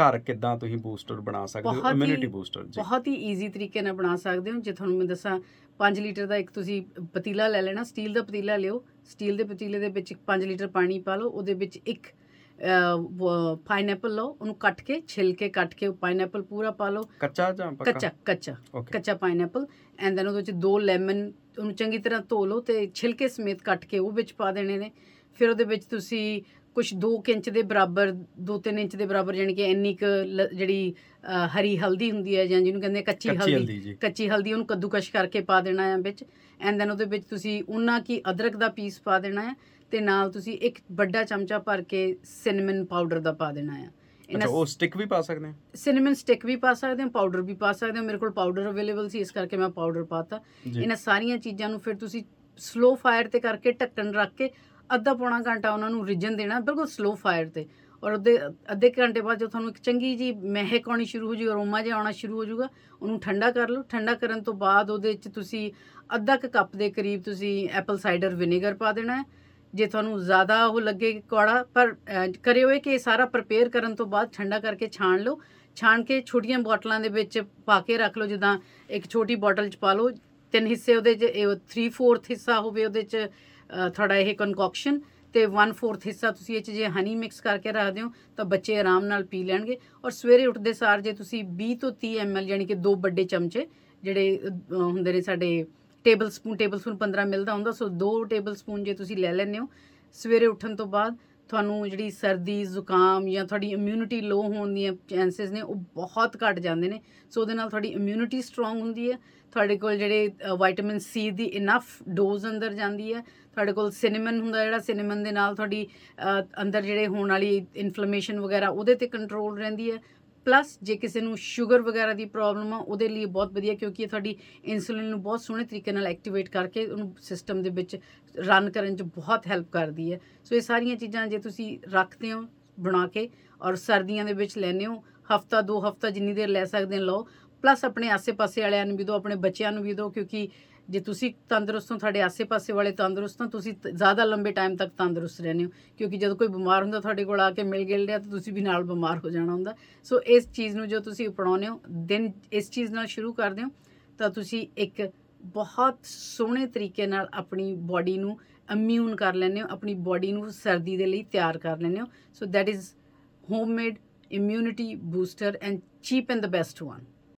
ਘਰ ਕਿੱਦਾਂ ਤੁਸੀਂ ਬੂਸਟਰ ਬਣਾ ਸਕਦੇ ਹੋ? ਇਮਿਊਨਿਟੀ ਬੂਸਟਰ ਜੀ। ਬਹੁਤ ਹੀ ਈਜ਼ੀ ਤਰੀਕੇ ਨਾਲ ਬਣਾ ਸਕਦੇ ਹੋ। ਜੇ ਤੁਹਾਨੂੰ ਮੈਂ ਦੱਸਾਂ 5 ਲੀਟਰ ਦਾ ਇੱਕ ਤੁਸੀਂ ਪਤੀਲਾ ਲੈ ਲੈਣਾ ਸਟੀਲ ਦਾ ਪਤੀਲਾ ਲਿਓ। ਸਟੀਲ ਦੇ ਪਤੀਲੇ ਦੇ ਵਿੱਚ 5 ਲੀਟਰ ਪਾਣੀ ਪਾ ਲਓ। ਉਹਦੇ ਵਿੱਚ ਇੱਕ ਪਾਈਨਐਪਲ ਲਓ। ਉਹਨੂੰ ਕੱਟ ਕੇ ਛਿਲ ਕੇ ਕੱਟ ਕੇ ਉਹ ਪਾਈਨਐਪਲ ਪੂਰਾ ਪਾ ਲਓ। ਕੱਚਾ ਜਾਂ ਪੱਕਾ? ਕੱਚਾ ਕੱਚਾ। ਕੱਚਾ ਪਾਈਨਐਪਲ ਐਂਡ ਦੈਨ ਉਹਦੇ ਵਿੱਚ ਦੋ ਲੈਮਨ ਉਹਨੂੰ ਚੰਗੀ ਤਰ੍ਹਾਂ ਧੋ ਲਓ ਤੇ ਛਿਲਕੇ ਸਮੇਤ ਕੱਟ ਕੇ ਉਹ ਵਿੱਚ ਪਾ ਦੇਣੇ ਨੇ। ਫਿਰ ਉਹਦੇ ਵਿੱਚ ਤੁਸੀਂ ਕੁਝ 2 ਇੰਚ ਦੇ ਬਰਾਬਰ 2-3 ਇੰਚ ਦੇ ਬਰਾਬਰ ਯਾਨੀ ਕਿ ਇੰਨੀ ਕੁ ਜਿਹੜੀ ਹਰੀ ਹਲਦੀ ਹੁੰਦੀ ਹੈ ਜਾਂ ਜਿਹਨੂੰ ਕਹਿੰਦੇ ਕੱਚੀ ਹਲਦੀ ਕੱਚੀ ਹਲਦੀ ਉਹਨੂੰ ਕੱਦੂਕਸ਼ ਕਰਕੇ ਪਾ ਦੇਣਾ ਹੈ ਵਿੱਚ। ਐਂਡ ਦੈਨ ਉਹਦੇ ਵਿੱਚ ਤੁਸੀਂ ਉਹਨਾਂ ਕੀ ਅਦਰਕ ਦਾ ਪੀਸ ਪਾ ਦੇਣਾ ਹੈ ਤੇ ਨਾਲ ਤੁਸੀਂ ਇੱਕ ਵੱਡਾ ਚਮਚਾ ਭਰ ਕੇ ਸਿਨਮਨ ਪਾਊਡਰ ਦਾ ਪਾ ਦੇਣਾ ਹੈ ਅੱਛਾ ਉਹ ਸਟਿਕ ਵੀ ਪਾ ਸਕਦੇ ਹਾਂ ਸਿਨਮਨ ਸਟਿਕ ਵੀ ਪਾ ਸਕਦੇ ਹੋ ਪਾਊਡਰ ਵੀ ਪਾ ਸਕਦੇ ਹੋ ਮੇਰੇ ਕੋਲ ਪਾਊਡਰ ਅਵੇਲੇਬਲ ਸੀ ਇਸ ਕਰਕੇ ਮੈਂ ਪਾਊਡਰ ਪਾਤਾ ਇਹਨਾਂ ਸਾਰੀਆਂ ਚੀਜ਼ਾਂ ਨੂੰ ਫਿਰ ਤੁਸੀਂ ਸਲੋ ਫਾਇਰ ਤੇ ਕਰਕੇ ਢੱਕਣ ਰੱਖ ਕੇ ਅੱਧਾ ਪੌਣਾ ਘੰਟਾ ਉਹਨਾਂ ਨੂੰ ਰਿਜਣ ਦੇਣਾ ਬਿਲਕੁਲ ਸਲੋ ਫਾਇਰ ਤੇ। ਔਰ ਉਹਦੇ ਅੱਧੇ ਕੁ ਘੰਟੇ ਬਾਅਦ ਜਦੋਂ ਤੁਹਾਨੂੰ ਇੱਕ ਚੰਗੀ ਜੀ ਮਹਿਕ ਆਉਣੀ ਸ਼ੁਰੂ ਹੋ ਜੂ ਅਰੋਮਾ ਜਿਹਾ ਆਉਣਾ ਸ਼ੁਰੂ ਹੋ ਜਾਊਗਾ ਉਹਨੂੰ ਠੰਡਾ ਕਰ ਲਓ। ਠੰਡਾ ਕਰਨ ਤੋਂ ਬਾਅਦ ਉਹਦੇ ਵਿੱਚ ਤੁਸੀਂ ਅੱਧਾ ਕੁ ਕੱਪ ਦੇ ਕਰੀਬ ਤੁਸੀਂ ਐਪਲ ਸਾਈਡਰ ਵਿਨੇਗਰ ਪਾ ਦੇਣਾ ਹੈ। ਜੇ ਤੁਹਾਨੂੰ ਜ਼ਿਆਦਾ ਉਹ ਲੱਗੇ ਕੌੜਾ ਪਰ ਅਹ, ਕਰਿਓ ਇਹ ਕਿ ਇਹ ਸਾਰਾ ਪ੍ਰਪੇਅਰ ਕਰਨ ਤੋਂ ਬਾਅਦ ਠੰਡਾ ਕਰਕੇ ਛਾਣ ਲਓ। ਛਾਣ ਕੇ ਛੋਟੀਆਂ ਬੋਟਲਾਂ ਦੇ ਵਿੱਚ ਪਾ ਕੇ ਰੱਖ ਲਓ ਜਿੱਦਾਂ ਇੱਕ ਛੋਟੀ ਬੋਟਲ ਚ ਪਾ ਲਓ। ਤਿੰਨ ਹਿੱਸੇ ਉਹਦੇ ਚ 3/4 ਹਿੱਸਾ ਹੋਵੇ ਉਹਦੇ ਚ ਅਹ, ਤੁਹਾਡਾ ਇਹ ਕਨਕੌਕਸ਼ਨ ਤੇ 1/4 ਹਿੱਸਾ ਤੁਸੀਂ ਇਹ ਚ ਜੇ ਹਨੀ ਮਿਕਸ ਕਰਕੇ ਰੱਖਦੇ ਹੋ ਤਾਂ ਬੱਚੇ ਆਰਾਮ ਨਾਲ ਪੀ ਲੈਣਗੇ। ਔਰ ਸਵੇਰੇ ਉੱਠਦੇ ਸਾਰ ਜੇ ਤੁਸੀਂ 20 ਤੋਂ 30 ml ਯਾਨੀ ਕਿ ਦੋ ਵੱਡੇ ਚਮਚੇ ਜਿਹੜੇ ਅਹ, ਹੁੰਦੇ ਨੇ ਸਾਡੇ ਟੇਬਲ ਸਪੂਨ ਟੇਬਲ ਸਪੂਨ 15 ਮਿਲਦਾ ਹੁੰਦਾ ਸੋ ਦੋ ਟੇਬਲ ਸਪੂਨ ਜੇ ਤੁਸੀਂ ਲੈ ਲੈਂਦੇ ਹੋ ਸਵੇਰੇ ਉੱਠਣ ਤੋਂ ਬਾਅਦ ਤੁਹਾਨੂੰ ਜਿਹੜੀ ਸਰਦੀ ਜ਼ੁਕਾਮ ਜਾਂ ਤੁਹਾਡੀ ਇਮਿਊਨਿਟੀ ਲੋ ਹੋਣ ਦੀਆਂ ਚਾਂਸਸ ਨੇ ਉਹ ਬਹੁਤ ਘਟ ਜਾਂਦੇ ਨੇ। ਸੋ ਉਹਦੇ ਨਾਲ ਤੁਹਾਡੀ ਇਮਿਊਨਿਟੀ ਸਟਰੋਂਗ ਹੁੰਦੀ ਹੈ। ਤੁਹਾਡੇ ਕੋਲ ਜਿਹੜੇ ਵਿਟਾਮਿਨ ਸੀ ਦੀ ਇਨਫ ਡੋਜ਼ ਅੰਦਰ ਜਾਂਦੀ ਹੈ। ਤੁਹਾਡੇ ਕੋਲ ਸਿਨੇਮਨ ਹੁੰਦਾ ਜਿਹੜਾ ਸਿਨੇਮਨ ਦੇ ਨਾਲ ਤੁਹਾਡੀ ਅ, ਅੰਦਰ ਜਿਹੜੇ ਹੋਣ ਵਾਲੀ ਇਨਫਲੇਮੇਸ਼ਨ ਵਗੈਰਾ ਉਹਦੇ ਤੇ ਕੰਟਰੋਲ ਰਹਿੰਦੀ ਹੈ। ਪਲੱਸ ਜੇ ਕਿਸੇ ਨੂੰ ਸ਼ੂਗਰ ਵਗੈਰਾ ਦੀ ਪ੍ਰੋਬਲਮ ਆ, ਉਹਦੇ ਲਈ ਬਹੁਤ ਵਧੀਆ ਕਿਉਂਕਿ ਇਹ ਤੁਹਾਡੀ ਇਨਸੂਲਿਨ ਨੂੰ ਬਹੁਤ ਸੋਹਣੇ ਤਰੀਕੇ ਨਾਲ ਐਕਟੀਵੇਟ ਕਰਕੇ ਉਹਨੂੰ ਸਿਸਟਮ ਦੇ ਵਿੱਚ ਰਨ ਕਰਨ 'ਚ ਬਹੁਤ ਹੈਲਪ ਕਰਦੀ ਹੈ। ਸੋ ਇਹ ਸਾਰੀਆਂ ਚੀਜ਼ਾਂ ਜੇ ਤੁਸੀਂ ਰੱਖਦੇ ਹੋ, ਬਣਾ ਕੇ ਔਰ ਸਰਦੀਆਂ ਦੇ ਵਿੱਚ ਲੈਂਦੇ ਹੋ, ਹਫਤਾ, ਦੋ ਹਫਤਾ ਜਿੰਨੀ ਦੇਰ ਲੈ ਸਕਦੇ ਹੋ ਲਓ। ਪਲੱਸ ਆਪਣੇ ਆਸੇ-ਪਾਸੇ ਵਾਲਿਆਂ ਨੂੰ ਵੀ ਦਿਓ, ਆਪਣੇ ਬੱਚਿਆਂ ਨੂੰ ਵੀ ਦਿਓ ਕਿਉਂਕਿ ਜੇ ਤੁਸੀਂ ਤੰਦਰੁਸਤ ਹੋ, ਤੁਹਾਡੇ ਆਸੇ-ਪਾਸੇ ਵਾਲੇ ਤੰਦਰੁਸਤ ਹੋ ਤੁਸੀਂ ਤ- ਜ਼ਿਆਦਾ ਲੰਬੇ ਟਾਈਮ ਤੱਕ ਤੰਦਰੁਸਤ ਰਹਿੰਦੇ ਹੋ, ਕਿਉਂਕਿ ਜਦੋਂ ਕੋਈ ਬਿਮਾਰ ਹੁੰਦਾ, ਤੁਹਾਡੇ ਕੋਲ ਆ ਕੇ ਮਿਲ ਗਿਲ ਰਿਹਾ ਤਾਂ ਤੁਸੀਂ ਵੀ ਨਾਲ ਬਿਮਾਰ ਹੋ ਜਾਣਾ ਹੁੰਦਾ। ਸੋ ਇਸ ਚੀਜ਼ ਨੂੰ ਜੋ ਤੁਸੀਂ ਅਪਣਾਉਂਦੇ ਹੋ, ਦਿਨ ਇਸ ਚੀਜ਼ ਨਾਲ ਸ਼ੁਰੂ ਕਰਦੇ ਹੋ, ਤਾਂ ਤੁਸੀਂ ਇੱਕ ਬਹੁਤ ਸੋਹਣੇ ਤਰੀਕੇ ਨਾਲ ਆਪਣੀ ਬਾਡੀ ਨੂੰ ਇਮਿਊਨ ਕਰ ਲੈਂਦੇ ਹੋ, ਆਪਣੀ ਬਾਡੀ ਨੂੰ ਸਰਦੀ ਦੇ ਲਈ ਤਿਆਰ ਕਰ ਲੈਂਦੇ ਹੋ। So that is homemade immunity booster and cheap and the best one